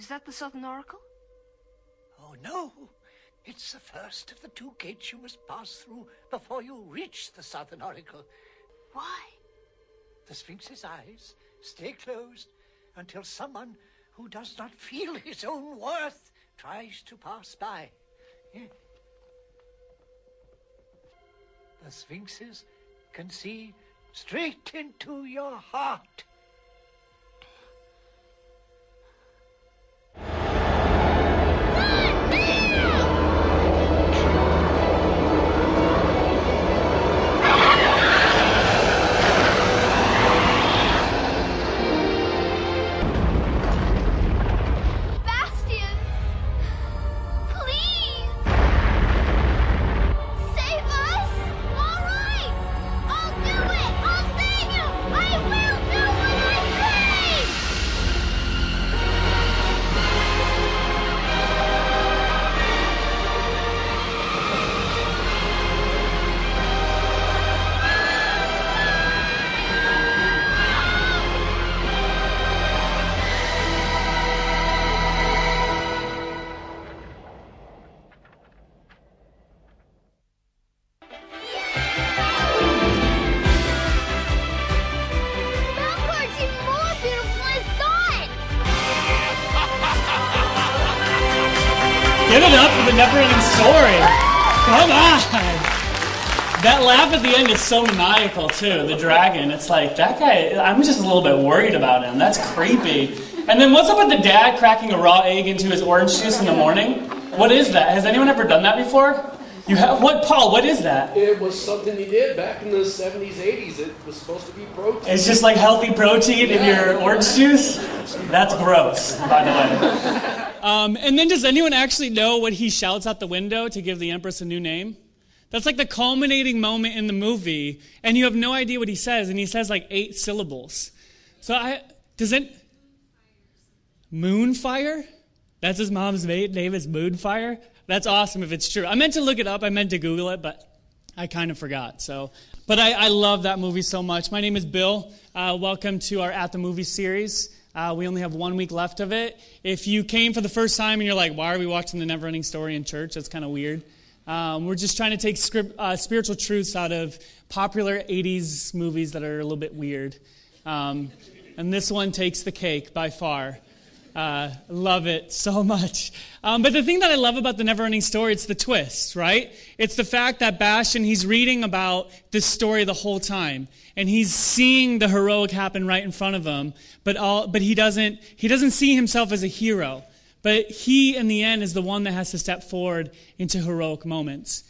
Is that the Southern Oracle? Oh, no. It's the first of the two gates you must pass through before you reach the Southern Oracle. Why? The Sphinx's eyes stay closed until someone who does not feel his own worth tries to pass by. Eh? The Sphinxes can see straight into your heart. That laugh at the end is so maniacal too. The dragon. It's like that guy. I'm just a little bit worried about him. That's creepy. And then what's up with the dad cracking a raw egg into his orange juice in the morning? What is that? Has anyone ever done that before? You have what, Paul? What is that? It was something he did back in the 70s, 80s. It was supposed to be protein. It's just like healthy protein in your orange juice. That's gross, by the way. Um, and then does anyone actually know what he shouts out the window to give the Empress a new name? That's like the culminating moment in the movie, and you have no idea what he says, and he says like eight syllables. So I does it Moonfire? That's his mom's name is Moonfire. That's awesome if it's true. I meant to look it up. I meant to Google it, but I kind of forgot. So, but I, I love that movie so much. My name is Bill. Uh, welcome to our At the Movie series. Uh, we only have one week left of it. If you came for the first time and you're like, why are we watching the Neverending Story in church? That's kind of weird. Um, we're just trying to take script, uh, spiritual truths out of popular 80s movies that are a little bit weird. Um, and this one takes the cake by far. Uh, love it so much. Um, but the thing that I love about the Neverending Story, it's the twist, right? It's the fact that Bastian, he's reading about this story the whole time, and he's seeing the heroic happen right in front of him. But all, but he doesn't, he doesn't see himself as a hero. But he, in the end, is the one that has to step forward into heroic moments.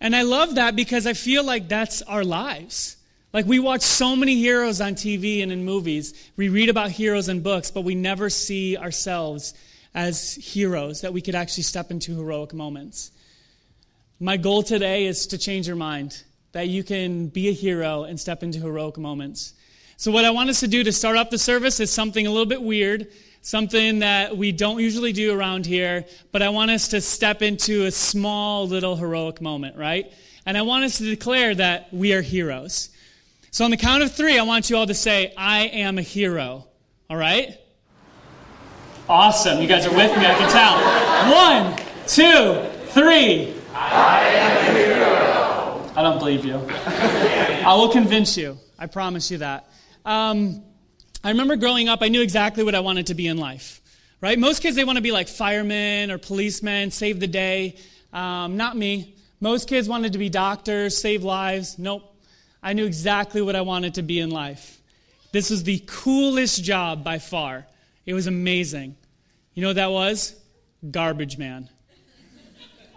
And I love that because I feel like that's our lives. Like we watch so many heroes on TV and in movies. We read about heroes in books, but we never see ourselves as heroes that we could actually step into heroic moments. My goal today is to change your mind, that you can be a hero and step into heroic moments. So, what I want us to do to start off the service is something a little bit weird, something that we don't usually do around here, but I want us to step into a small little heroic moment, right? And I want us to declare that we are heroes. So, on the count of three, I want you all to say, I am a hero. All right? Awesome. You guys are with me. I can tell. One, two, three. I am a hero. I don't believe you. I will convince you. I promise you that. Um, I remember growing up, I knew exactly what I wanted to be in life. Right? Most kids, they want to be like firemen or policemen, save the day. Um, not me. Most kids wanted to be doctors, save lives. Nope. I knew exactly what I wanted to be in life. This was the coolest job by far. It was amazing. You know what that was? Garbage man.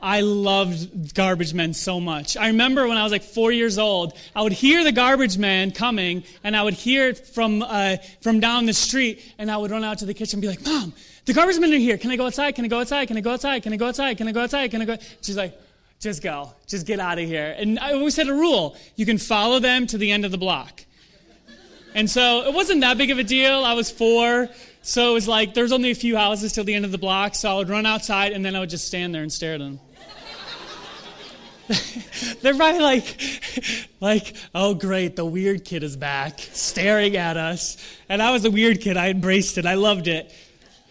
I loved garbage men so much. I remember when I was like four years old, I would hear the garbage man coming, and I would hear it from, uh, from down the street, and I would run out to the kitchen and be like, Mom, the garbage men are here. Can I go outside? Can I go outside? Can I go outside? Can I go outside? Can I go outside? Can I go? She's like, just go. Just get out of here. And I always had a rule you can follow them to the end of the block. And so it wasn't that big of a deal. I was four. So it was like there's only a few houses till the end of the block. So I would run outside and then I would just stand there and stare at them. They're probably like, like, oh great, the weird kid is back, staring at us. And I was a weird kid. I embraced it. I loved it.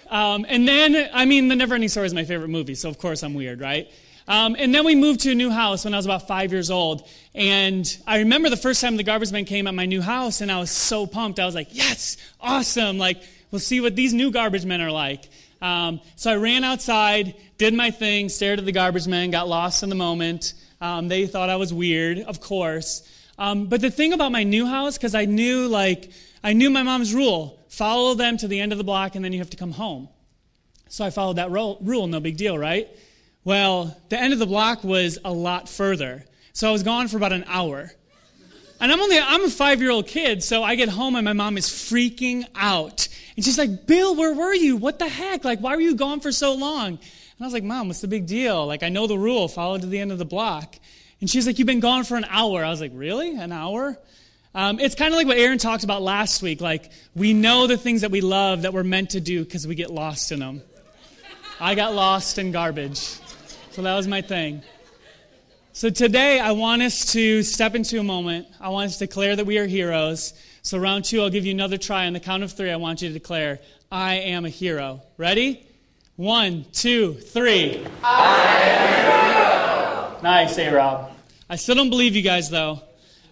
Um, and then, I mean, The Never Ending Story is my favorite movie, so of course I'm weird, right? Um, and then we moved to a new house when I was about five years old. And I remember the first time the garbage man came at my new house, and I was so pumped. I was like, yes, awesome. Like, we'll see what these new garbage men are like. Um, so I ran outside, did my thing, stared at the garbage man, got lost in the moment. Um, they thought I was weird, of course. Um, but the thing about my new house, because I knew, like, I knew my mom's rule follow them to the end of the block, and then you have to come home. So I followed that ro- rule, no big deal, right? Well, the end of the block was a lot further. So I was gone for about an hour. And I'm only I'm a 5-year-old kid, so I get home and my mom is freaking out. And she's like, "Bill, where were you? What the heck? Like why were you gone for so long?" And I was like, "Mom, what's the big deal? Like I know the rule, follow to the end of the block." And she's like, "You've been gone for an hour." I was like, "Really? An hour?" Um, it's kind of like what Aaron talked about last week. Like, we know the things that we love that we're meant to do because we get lost in them. I got lost in garbage. So that was my thing. So today, I want us to step into a moment. I want us to declare that we are heroes. So, round two, I'll give you another try. On the count of three, I want you to declare, I am a hero. Ready? One, two, three. I am a hero. Nice, A Rob. I still don't believe you guys, though.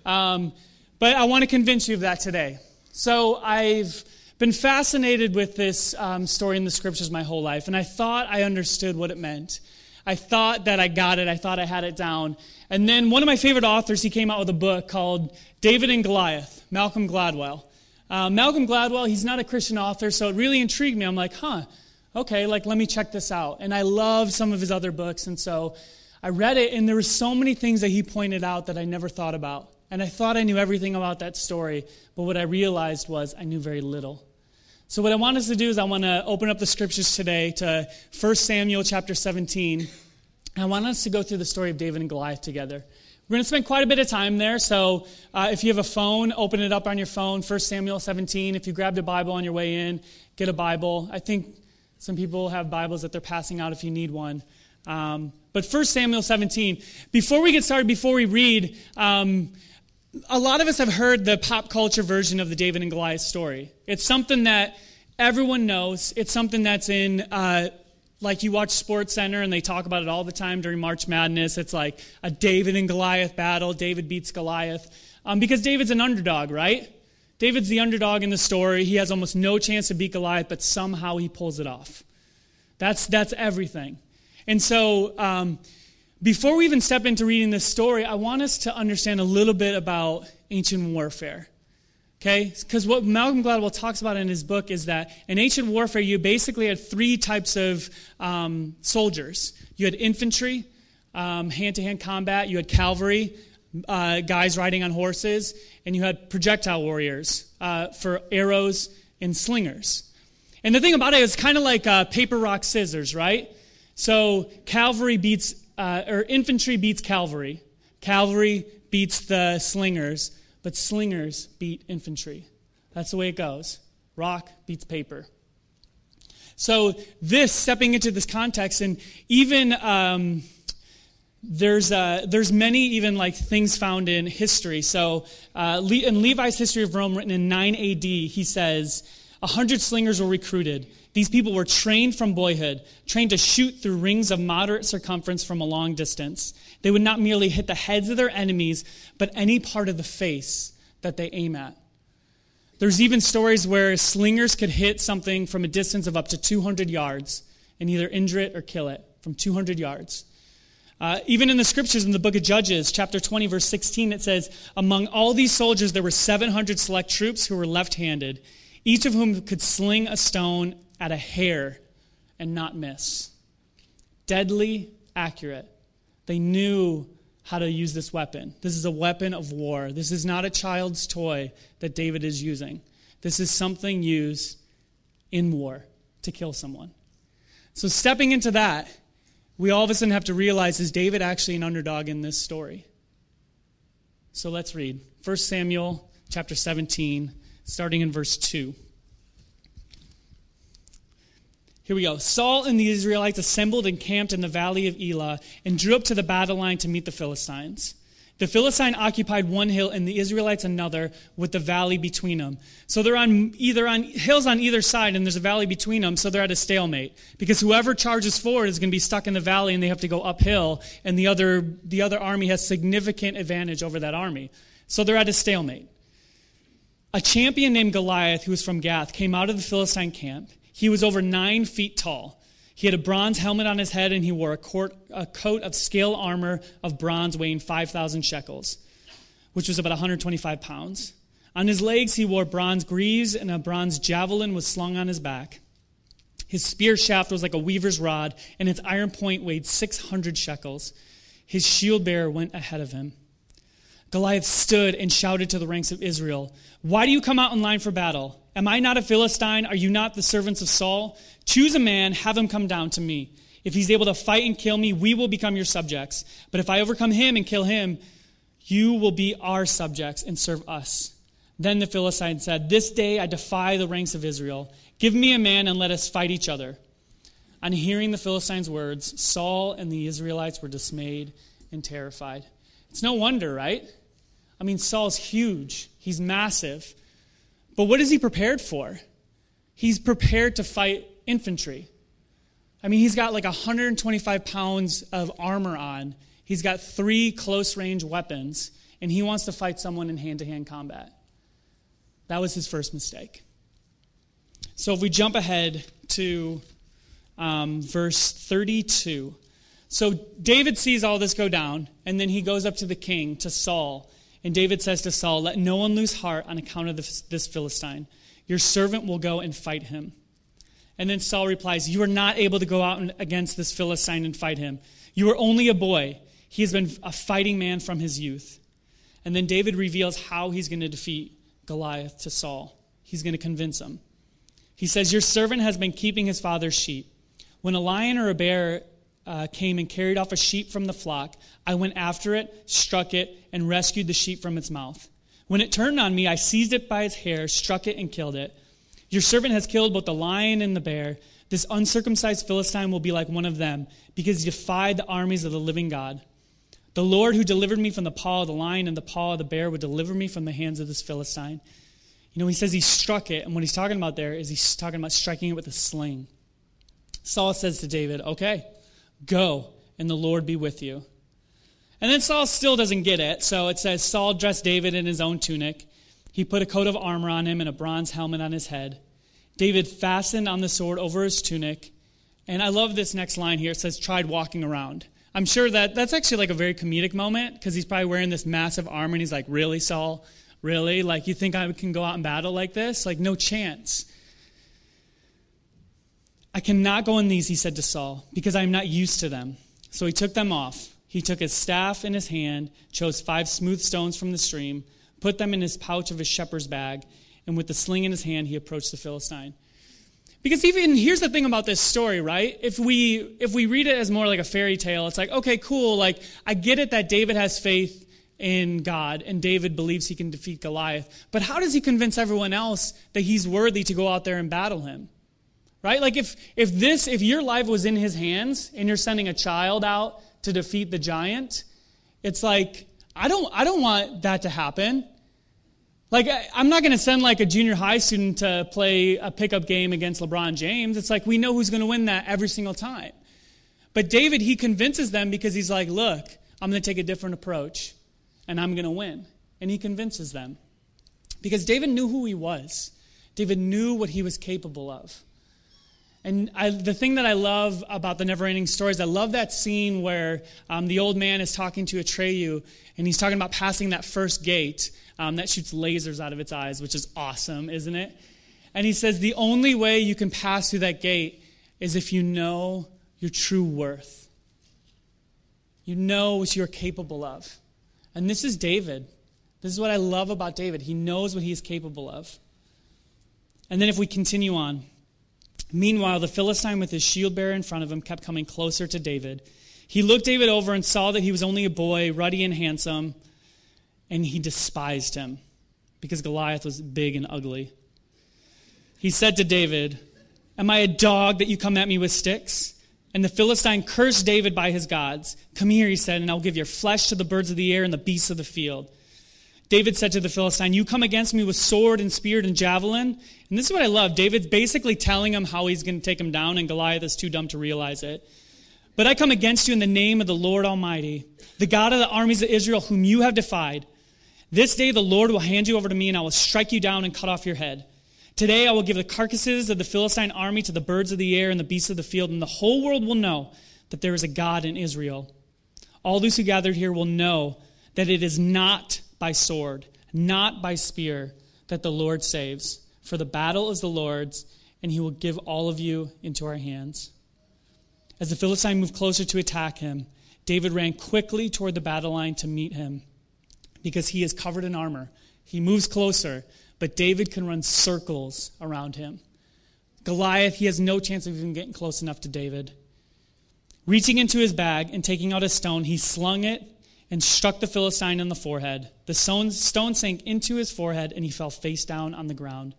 Um, but I want to convince you of that today. So I've been fascinated with this um, story in the scriptures my whole life, and I thought I understood what it meant. I thought that I got it. I thought I had it down. And then one of my favorite authors, he came out with a book called David and Goliath, Malcolm Gladwell. Uh, Malcolm Gladwell, he's not a Christian author, so it really intrigued me. I'm like, huh, okay, like let me check this out. And I love some of his other books, and so I read it, and there were so many things that he pointed out that I never thought about. And I thought I knew everything about that story, but what I realized was I knew very little. So what I want us to do is I want to open up the scriptures today to 1 Samuel chapter 17. And I want us to go through the story of David and Goliath together. We're going to spend quite a bit of time there. So uh, if you have a phone, open it up on your phone, 1 Samuel 17. If you grabbed a Bible on your way in, get a Bible. I think some people have Bibles that they're passing out if you need one. Um, but 1 Samuel 17. Before we get started, before we read, um, a lot of us have heard the pop culture version of the David and Goliath story. It's something that everyone knows. It's something that's in, uh, like you watch Sports Center and they talk about it all the time during March Madness. It's like a David and Goliath battle. David beats Goliath. Um, because David's an underdog, right? David's the underdog in the story. He has almost no chance to beat Goliath, but somehow he pulls it off. That's, that's everything. And so, um, before we even step into reading this story, I want us to understand a little bit about ancient warfare. Okay? Because what Malcolm Gladwell talks about in his book is that in ancient warfare, you basically had three types of um, soldiers you had infantry, hand to hand combat, you had cavalry, uh, guys riding on horses, and you had projectile warriors uh, for arrows and slingers. And the thing about it is kind of like uh, paper, rock, scissors, right? So cavalry beats uh, or infantry beats cavalry, cavalry beats the slingers, but slingers beat infantry. That's the way it goes. Rock beats paper. So this, stepping into this context, and even um, there's uh, there's many even like things found in history. So uh, in Livy's History of Rome, written in 9 A.D., he says a hundred slingers were recruited. These people were trained from boyhood, trained to shoot through rings of moderate circumference from a long distance. They would not merely hit the heads of their enemies, but any part of the face that they aim at. There's even stories where slingers could hit something from a distance of up to 200 yards and either injure it or kill it from 200 yards. Uh, even in the scriptures in the book of Judges, chapter 20, verse 16, it says, Among all these soldiers, there were 700 select troops who were left handed, each of whom could sling a stone at a hair and not miss. Deadly accurate. They knew how to use this weapon. This is a weapon of war. This is not a child's toy that David is using. This is something used in war to kill someone. So, stepping into that, we all of a sudden have to realize is David actually an underdog in this story? So, let's read 1 Samuel chapter 17, starting in verse 2. Here we go. Saul and the Israelites assembled and camped in the valley of Elah and drew up to the battle line to meet the Philistines. The Philistine occupied one hill and the Israelites another with the valley between them. So they're on either on hills on either side and there's a valley between them, so they're at a stalemate. Because whoever charges forward is going to be stuck in the valley and they have to go uphill and the other the other army has significant advantage over that army. So they're at a stalemate. A champion named Goliath, who was from Gath, came out of the Philistine camp. He was over nine feet tall. He had a bronze helmet on his head, and he wore a, court, a coat of scale armor of bronze weighing 5,000 shekels, which was about 125 pounds. On his legs, he wore bronze greaves, and a bronze javelin was slung on his back. His spear shaft was like a weaver's rod, and its iron point weighed 600 shekels. His shield bearer went ahead of him. Goliath stood and shouted to the ranks of Israel, Why do you come out in line for battle? Am I not a Philistine? Are you not the servants of Saul? Choose a man, have him come down to me. If he's able to fight and kill me, we will become your subjects. But if I overcome him and kill him, you will be our subjects and serve us. Then the Philistine said, This day I defy the ranks of Israel. Give me a man and let us fight each other. On hearing the Philistine's words, Saul and the Israelites were dismayed and terrified. It's no wonder, right? I mean, Saul's huge, he's massive. But what is he prepared for? He's prepared to fight infantry. I mean, he's got like 125 pounds of armor on, he's got three close range weapons, and he wants to fight someone in hand to hand combat. That was his first mistake. So if we jump ahead to um, verse 32. So David sees all this go down, and then he goes up to the king, to Saul, and David says to Saul, Let no one lose heart on account of this, Philistine. Your servant will go and fight him. And then Saul replies, You are not able to go out against this Philistine and fight him. You are only a boy. He has been a fighting man from his youth. And then David reveals how he's going to defeat Goliath to Saul. He's going to convince him. He says, Your servant has been keeping his father's sheep. When a lion or a bear uh, came and carried off a sheep from the flock, I went after it, struck it, and rescued the sheep from its mouth. When it turned on me, I seized it by its hair, struck it, and killed it. Your servant has killed both the lion and the bear. This uncircumcised Philistine will be like one of them, because he defied the armies of the living God. The Lord who delivered me from the paw of the lion and the paw of the bear would deliver me from the hands of this Philistine. You know, he says he struck it, and what he's talking about there is he's talking about striking it with a sling. Saul says to David, Okay, go, and the Lord be with you. And then Saul still doesn't get it, so it says Saul dressed David in his own tunic. He put a coat of armor on him and a bronze helmet on his head. David fastened on the sword over his tunic. And I love this next line here. It says, tried walking around. I'm sure that that's actually like a very comedic moment because he's probably wearing this massive armor and he's like, Really, Saul? Really? Like, you think I can go out and battle like this? Like, no chance. I cannot go in these, he said to Saul, because I am not used to them. So he took them off. He took his staff in his hand, chose five smooth stones from the stream, put them in his pouch of his shepherd's bag, and with the sling in his hand, he approached the Philistine. Because even here's the thing about this story, right? If we if we read it as more like a fairy tale, it's like, okay, cool, like I get it that David has faith in God and David believes he can defeat Goliath. But how does he convince everyone else that he's worthy to go out there and battle him? Right? Like if if this if your life was in his hands and you're sending a child out to defeat the giant, it's like I don't I don't want that to happen. Like I'm not going to send like a junior high student to play a pickup game against LeBron James. It's like we know who's going to win that every single time. But David he convinces them because he's like, "Look, I'm going to take a different approach and I'm going to win." And he convinces them. Because David knew who he was. David knew what he was capable of. And I, the thing that I love about the never ending stories, I love that scene where um, the old man is talking to Atreyu, and he's talking about passing that first gate um, that shoots lasers out of its eyes, which is awesome, isn't it? And he says, The only way you can pass through that gate is if you know your true worth. You know what you're capable of. And this is David. This is what I love about David. He knows what he is capable of. And then if we continue on, Meanwhile, the Philistine with his shield bearer in front of him kept coming closer to David. He looked David over and saw that he was only a boy, ruddy and handsome, and he despised him because Goliath was big and ugly. He said to David, Am I a dog that you come at me with sticks? And the Philistine cursed David by his gods. Come here, he said, and I'll give your flesh to the birds of the air and the beasts of the field. David said to the Philistine, You come against me with sword and spear and javelin. And this is what I love. David's basically telling him how he's going to take him down, and Goliath is too dumb to realize it. But I come against you in the name of the Lord Almighty, the God of the armies of Israel, whom you have defied. This day the Lord will hand you over to me, and I will strike you down and cut off your head. Today I will give the carcasses of the Philistine army to the birds of the air and the beasts of the field, and the whole world will know that there is a God in Israel. All those who gathered here will know that it is not by sword, not by spear, that the Lord saves. For the battle is the Lord's, and he will give all of you into our hands. As the Philistine moved closer to attack him, David ran quickly toward the battle line to meet him because he is covered in armor. He moves closer, but David can run circles around him. Goliath, he has no chance of even getting close enough to David. Reaching into his bag and taking out a stone, he slung it and struck the Philistine in the forehead. The stone, sank into his forehead, and he fell face down on the ground.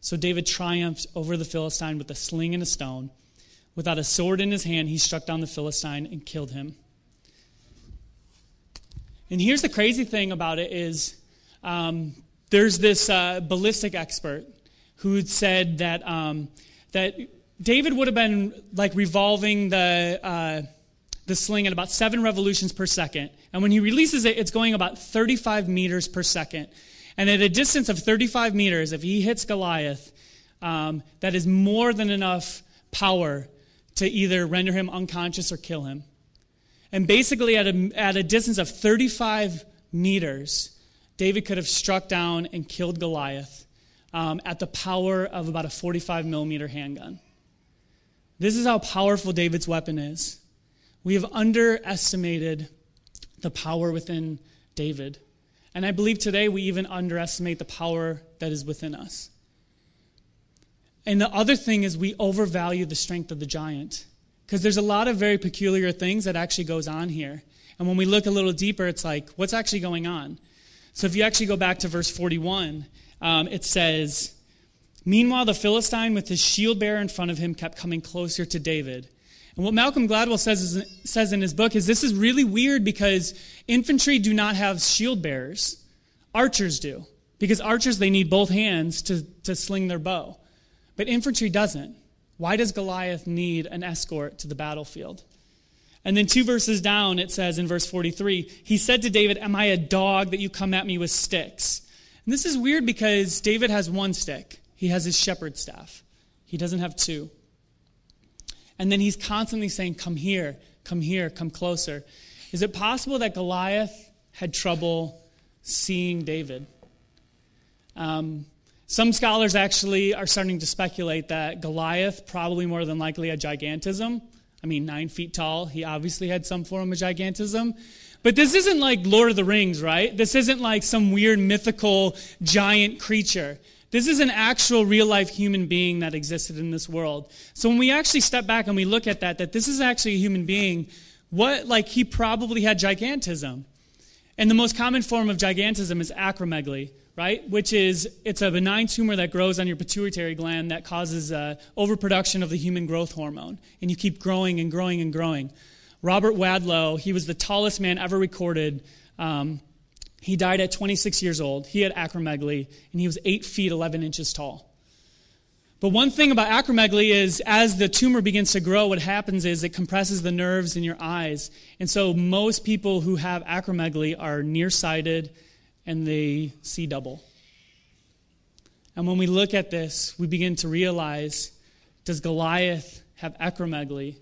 So David triumphed over the Philistine with a sling and a stone. Without a sword in his hand, he struck down the Philistine and killed him. And here's the crazy thing about it is um, there's this uh, ballistic expert who said that um, that David would have been like revolving the uh, the sling at about seven revolutions per second. And when he releases it, it's going about 35 meters per second. And at a distance of 35 meters, if he hits Goliath, um, that is more than enough power to either render him unconscious or kill him. And basically, at a, at a distance of 35 meters, David could have struck down and killed Goliath um, at the power of about a 45 millimeter handgun. This is how powerful David's weapon is. We have underestimated the power within David. And I believe today we even underestimate the power that is within us. And the other thing is we overvalue the strength of the giant. Because there's a lot of very peculiar things that actually goes on here. And when we look a little deeper, it's like, what's actually going on? So if you actually go back to verse 41, um, it says, Meanwhile, the Philistine with his shield bearer in front of him kept coming closer to David. And what Malcolm Gladwell says, is, says in his book is this is really weird because infantry do not have shield bearers. Archers do. Because archers, they need both hands to, to sling their bow. But infantry doesn't. Why does Goliath need an escort to the battlefield? And then two verses down, it says in verse 43, he said to David, Am I a dog that you come at me with sticks? And this is weird because David has one stick. He has his shepherd's staff. He doesn't have two. And then he's constantly saying, Come here, come here, come closer. Is it possible that Goliath had trouble seeing David? Um, some scholars actually are starting to speculate that Goliath probably more than likely had gigantism. I mean, nine feet tall. He obviously had some form of gigantism. But this isn't like Lord of the Rings, right? This isn't like some weird mythical giant creature. This is an actual real life human being that existed in this world. So when we actually step back and we look at that, that this is actually a human being, what, like, he probably had gigantism. And the most common form of gigantism is acromegaly, right? Which is, it's a benign tumor that grows on your pituitary gland that causes uh, overproduction of the human growth hormone. And you keep growing and growing and growing. Robert Wadlow, he was the tallest man ever recorded. Um, he died at 26 years old. He had acromegaly, and he was 8 feet 11 inches tall. But one thing about acromegaly is as the tumor begins to grow, what happens is it compresses the nerves in your eyes. And so most people who have acromegaly are nearsighted and they see double. And when we look at this, we begin to realize does Goliath have acromegaly?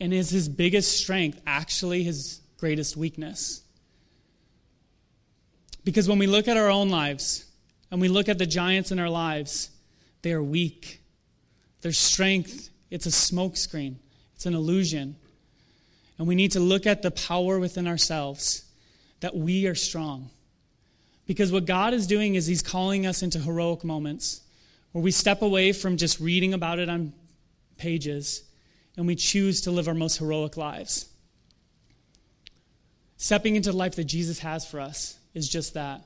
And is his biggest strength actually his greatest weakness? Because when we look at our own lives and we look at the giants in our lives, they are weak. Their strength, it's a smokescreen, it's an illusion. And we need to look at the power within ourselves that we are strong. Because what God is doing is He's calling us into heroic moments where we step away from just reading about it on pages and we choose to live our most heroic lives. Stepping into the life that Jesus has for us is just that.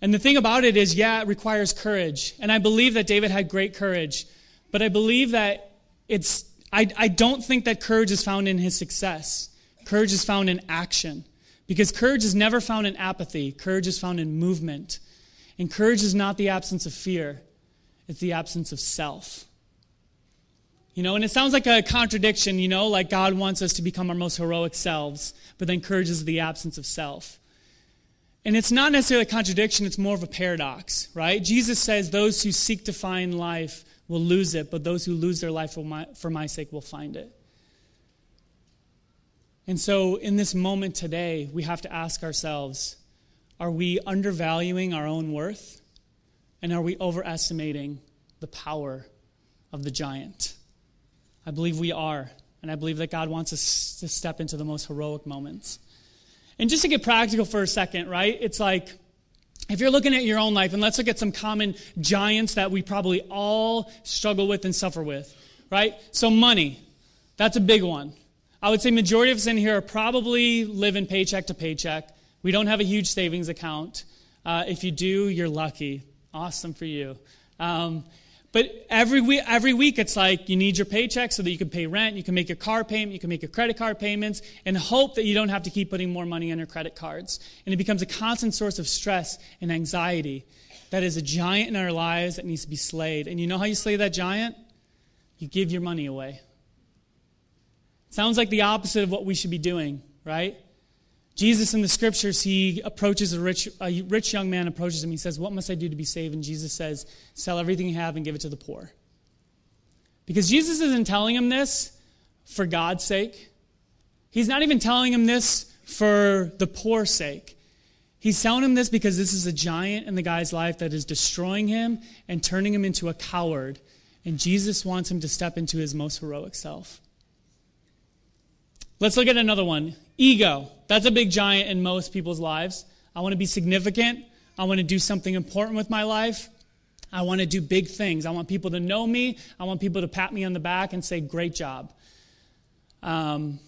And the thing about it is, yeah, it requires courage. And I believe that David had great courage. But I believe that it's I, I don't think that courage is found in his success. Courage is found in action. Because courage is never found in apathy, courage is found in movement. And courage is not the absence of fear, it's the absence of self. You know, and it sounds like a contradiction, you know, like God wants us to become our most heroic selves, but then courage is the absence of self. And it's not necessarily a contradiction, it's more of a paradox, right? Jesus says, Those who seek to find life will lose it, but those who lose their life for my, for my sake will find it. And so, in this moment today, we have to ask ourselves are we undervaluing our own worth? And are we overestimating the power of the giant? I believe we are. And I believe that God wants us to step into the most heroic moments. And just to get practical for a second, right? It's like if you're looking at your own life, and let's look at some common giants that we probably all struggle with and suffer with, right? So, money, that's a big one. I would say majority of us in here are probably living paycheck to paycheck. We don't have a huge savings account. Uh, if you do, you're lucky. Awesome for you. Um, but every week, every week, it's like you need your paycheck so that you can pay rent, you can make your car payment, you can make your credit card payments, and hope that you don't have to keep putting more money on your credit cards. And it becomes a constant source of stress and anxiety. That is a giant in our lives that needs to be slayed. And you know how you slay that giant? You give your money away. Sounds like the opposite of what we should be doing, right? Jesus in the scriptures, he approaches a rich, a rich young man approaches him. He says, What must I do to be saved? And Jesus says, Sell everything you have and give it to the poor. Because Jesus isn't telling him this for God's sake. He's not even telling him this for the poor's sake. He's telling him this because this is a giant in the guy's life that is destroying him and turning him into a coward. And Jesus wants him to step into his most heroic self. Let's look at another one ego. That's a big giant in most people's lives. I want to be significant. I want to do something important with my life. I want to do big things. I want people to know me. I want people to pat me on the back and say, Great job. Um,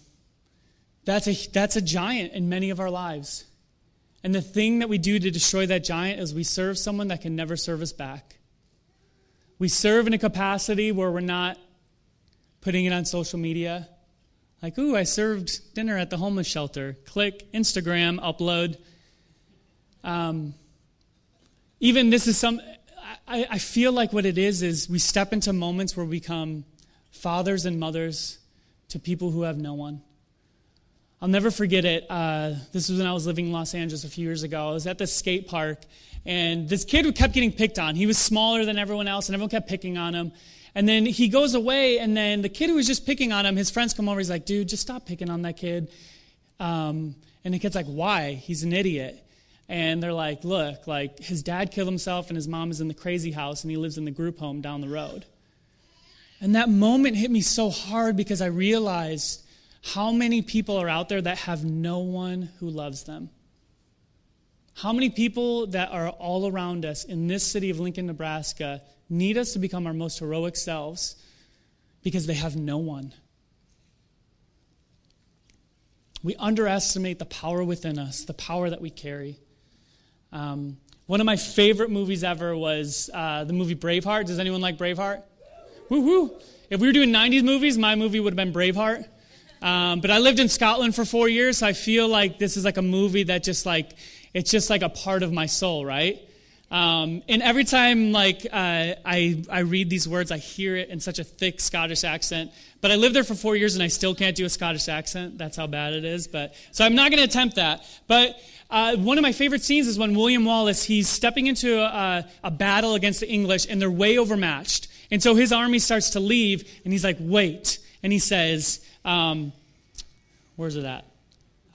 that's, a, that's a giant in many of our lives. And the thing that we do to destroy that giant is we serve someone that can never serve us back. We serve in a capacity where we're not putting it on social media. Like, ooh, I served dinner at the homeless shelter. Click, Instagram, upload. Um, even this is some, I, I feel like what it is is we step into moments where we become fathers and mothers to people who have no one. I'll never forget it. Uh, this was when I was living in Los Angeles a few years ago. I was at the skate park, and this kid kept getting picked on. He was smaller than everyone else, and everyone kept picking on him. And then he goes away, and then the kid who was just picking on him, his friends come over. He's like, dude, just stop picking on that kid. Um, and the kid's like, why? He's an idiot. And they're like, look, like his dad killed himself, and his mom is in the crazy house, and he lives in the group home down the road. And that moment hit me so hard because I realized how many people are out there that have no one who loves them. How many people that are all around us in this city of Lincoln, Nebraska, need us to become our most heroic selves because they have no one. We underestimate the power within us, the power that we carry. Um, one of my favorite movies ever was uh, the movie Braveheart. Does anyone like Braveheart? Woo hoo! If we were doing 90s movies, my movie would have been Braveheart. Um, but I lived in Scotland for four years, so I feel like this is like a movie that just like, it's just like a part of my soul, right? Um, and every time, like, uh, I, I read these words, I hear it in such a thick Scottish accent. But I lived there for four years and I still can't do a Scottish accent. That's how bad it is. But, so I'm not going to attempt that. But uh, one of my favorite scenes is when William Wallace, he's stepping into a, a battle against the English and they're way overmatched. And so his army starts to leave and he's like, wait. And he says, um, where's it at?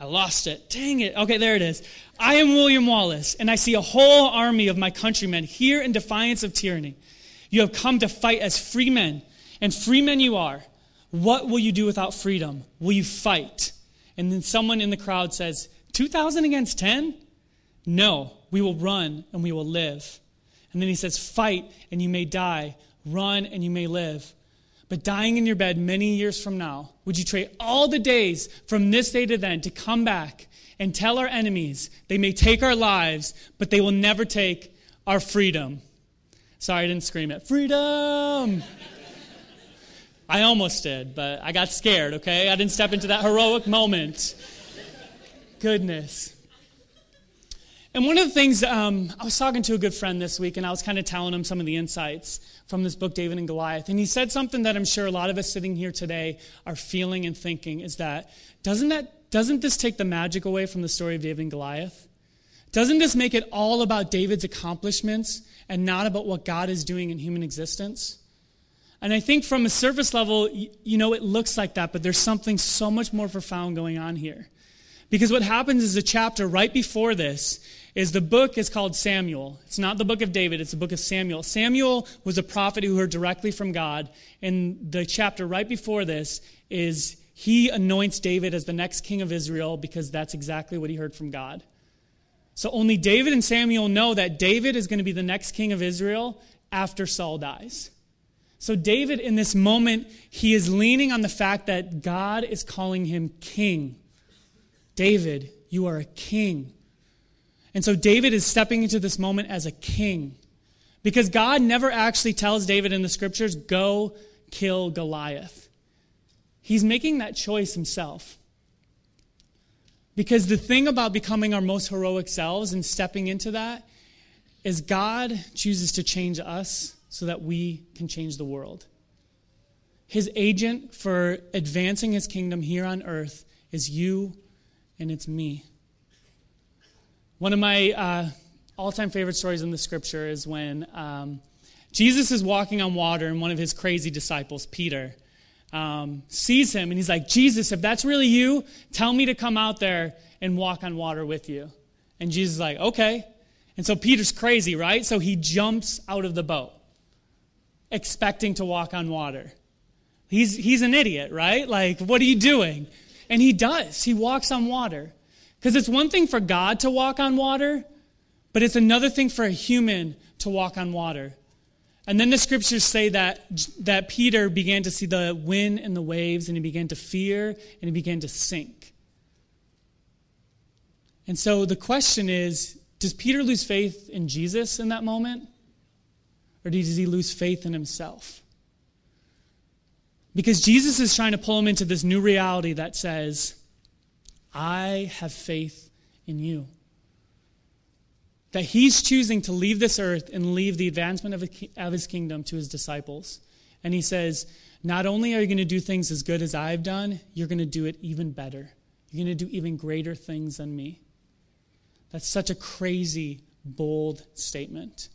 I lost it. Dang it. Okay, there it is. I am William Wallace, and I see a whole army of my countrymen here in defiance of tyranny. You have come to fight as free men, and free men you are. What will you do without freedom? Will you fight? And then someone in the crowd says, 2,000 against 10? No, we will run and we will live. And then he says, Fight and you may die, run and you may live. But dying in your bed many years from now, would you trade all the days from this day to then to come back and tell our enemies they may take our lives, but they will never take our freedom? Sorry, I didn't scream it. Freedom! I almost did, but I got scared, okay? I didn't step into that heroic moment. Goodness. And one of the things, um, I was talking to a good friend this week, and I was kind of telling him some of the insights from this book, David and Goliath. And he said something that I'm sure a lot of us sitting here today are feeling and thinking is that doesn't, that, doesn't this take the magic away from the story of David and Goliath? Doesn't this make it all about David's accomplishments and not about what God is doing in human existence? And I think from a surface level, you know, it looks like that, but there's something so much more profound going on here. Because what happens is the chapter right before this is the book is called Samuel. It's not the book of David, it's the book of Samuel. Samuel was a prophet who heard directly from God. And the chapter right before this is he anoints David as the next king of Israel because that's exactly what he heard from God. So only David and Samuel know that David is going to be the next king of Israel after Saul dies. So David, in this moment, he is leaning on the fact that God is calling him king. David, you are a king. And so David is stepping into this moment as a king. Because God never actually tells David in the scriptures, go kill Goliath. He's making that choice himself. Because the thing about becoming our most heroic selves and stepping into that is God chooses to change us so that we can change the world. His agent for advancing his kingdom here on earth is you and it's me. One of my uh, all time favorite stories in the scripture is when um, Jesus is walking on water, and one of his crazy disciples, Peter, um, sees him, and he's like, Jesus, if that's really you, tell me to come out there and walk on water with you. And Jesus is like, okay. And so Peter's crazy, right? So he jumps out of the boat, expecting to walk on water. He's, he's an idiot, right? Like, what are you doing? And he does. He walks on water. Because it's one thing for God to walk on water, but it's another thing for a human to walk on water. And then the scriptures say that, that Peter began to see the wind and the waves, and he began to fear, and he began to sink. And so the question is does Peter lose faith in Jesus in that moment? Or does he lose faith in himself? Because Jesus is trying to pull him into this new reality that says, I have faith in you. That he's choosing to leave this earth and leave the advancement of his kingdom to his disciples. And he says, Not only are you going to do things as good as I've done, you're going to do it even better. You're going to do even greater things than me. That's such a crazy, bold statement.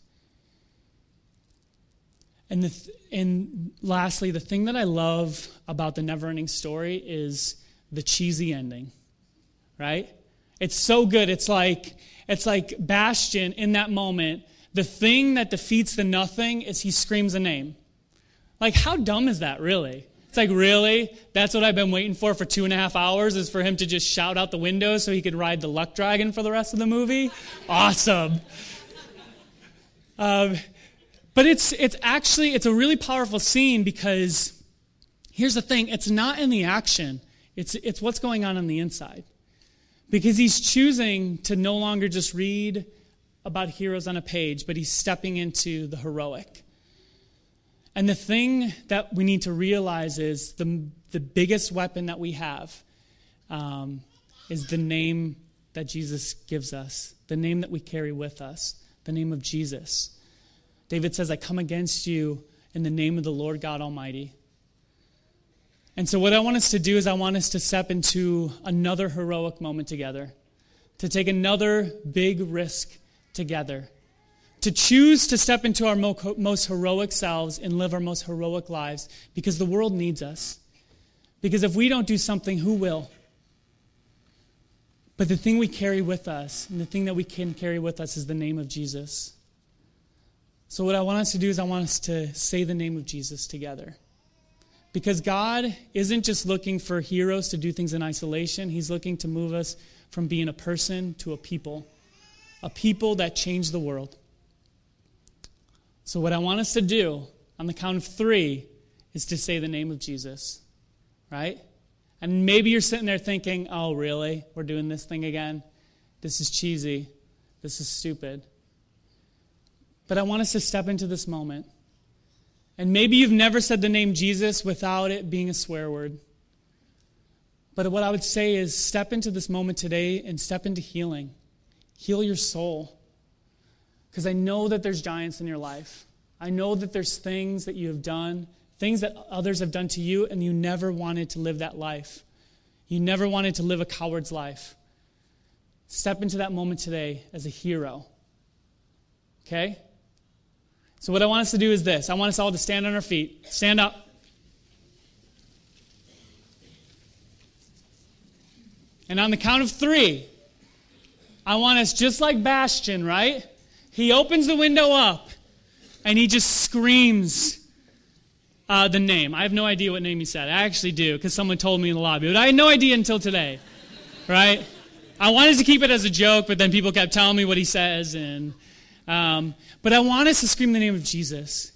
And, the and lastly, the thing that I love about the never ending story is the cheesy ending right? It's so good. It's like it's like Bastian in that moment. The thing that defeats the nothing is he screams a name. Like, how dumb is that, really? It's like, really? That's what I've been waiting for for two and a half hours is for him to just shout out the window so he could ride the luck dragon for the rest of the movie? Awesome. Um, but it's, it's actually, it's a really powerful scene because here's the thing. It's not in the action. It's, it's what's going on on the inside. Because he's choosing to no longer just read about heroes on a page, but he's stepping into the heroic. And the thing that we need to realize is the, the biggest weapon that we have um, is the name that Jesus gives us, the name that we carry with us, the name of Jesus. David says, I come against you in the name of the Lord God Almighty. And so, what I want us to do is, I want us to step into another heroic moment together, to take another big risk together, to choose to step into our most heroic selves and live our most heroic lives because the world needs us. Because if we don't do something, who will? But the thing we carry with us, and the thing that we can carry with us, is the name of Jesus. So, what I want us to do is, I want us to say the name of Jesus together. Because God isn't just looking for heroes to do things in isolation, He's looking to move us from being a person to a people, a people that change the world. So, what I want us to do on the count of three is to say the name of Jesus, right? And maybe you're sitting there thinking, oh, really? We're doing this thing again? This is cheesy. This is stupid. But I want us to step into this moment And maybe you've never said the name Jesus without it being a swear word. But what I would say is step into this moment today and step into healing. Heal your soul. Because I know that there's giants in your life. I know that there's things that you have done, things that others have done to you, and you never wanted to live that life. You never wanted to live a coward's life. Step into that moment today as a hero. Okay? So, what I want us to do is this I want us all to stand on our feet. Stand up. And on the count of three, I want us just like Bastian, right? He opens the window up and he just screams uh, the name. I have no idea what name he said. I actually do because someone told me in the lobby, but I had no idea until today, right? I wanted to keep it as a joke, but then people kept telling me what he says. And, um, but I want us to scream the name of Jesus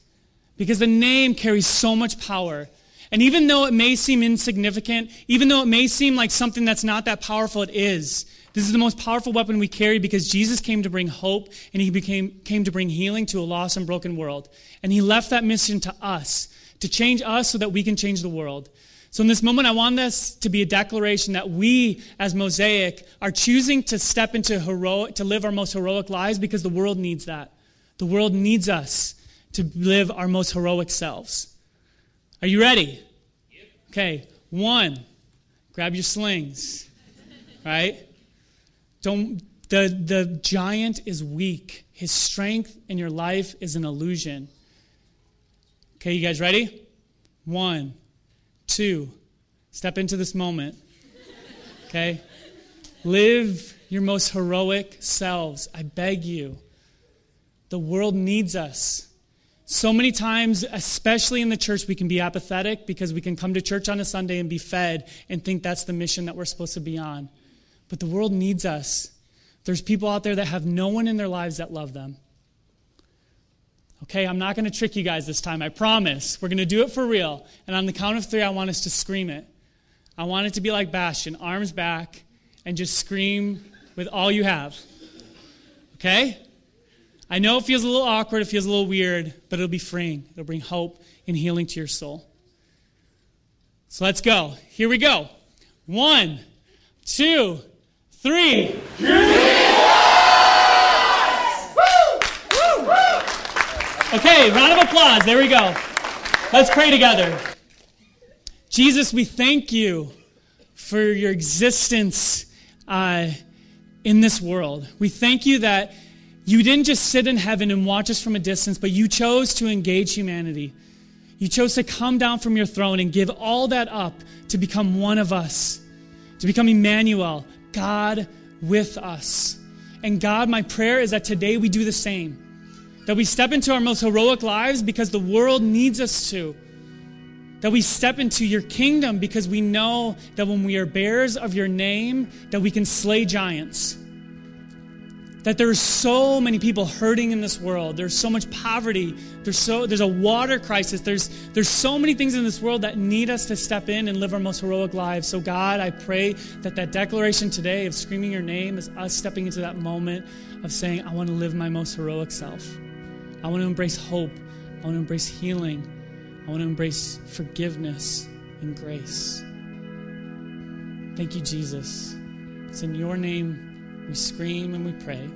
because the name carries so much power. And even though it may seem insignificant, even though it may seem like something that's not that powerful, it is. This is the most powerful weapon we carry because Jesus came to bring hope and he became, came to bring healing to a lost and broken world. And he left that mission to us, to change us so that we can change the world. So in this moment, I want this to be a declaration that we, as Mosaic, are choosing to step into heroic, to live our most heroic lives because the world needs that. The world needs us to live our most heroic selves. Are you ready? Okay, one, grab your slings, right? Don't, the, the giant is weak. His strength in your life is an illusion. Okay, you guys ready? One, two, step into this moment. Okay? Live your most heroic selves. I beg you. The world needs us. So many times, especially in the church, we can be apathetic because we can come to church on a Sunday and be fed and think that's the mission that we're supposed to be on. But the world needs us. There's people out there that have no one in their lives that love them. Okay, I'm not going to trick you guys this time, I promise. We're going to do it for real. And on the count of three, I want us to scream it. I want it to be like Bastian, arms back, and just scream with all you have. Okay? I know it feels a little awkward, it feels a little weird, but it'll be freeing. It'll bring hope and healing to your soul. So let's go. Here we go. One, two, three. Okay, round of applause. There we go. Let's pray together. Jesus, we thank you for your existence uh, in this world. We thank you that you didn't just sit in heaven and watch us from a distance, but you chose to engage humanity. You chose to come down from your throne and give all that up to become one of us, to become Emmanuel, God with us. And God, my prayer is that today we do the same. That we step into our most heroic lives because the world needs us to. That we step into your kingdom because we know that when we are bearers of your name, that we can slay giants. That there are so many people hurting in this world. There's so much poverty. There's so there's a water crisis. There's there's so many things in this world that need us to step in and live our most heroic lives. So God, I pray that that declaration today of screaming your name is us stepping into that moment of saying, I want to live my most heroic self. I want to embrace hope. I want to embrace healing. I want to embrace forgiveness and grace. Thank you, Jesus. It's in your name we scream and we pray.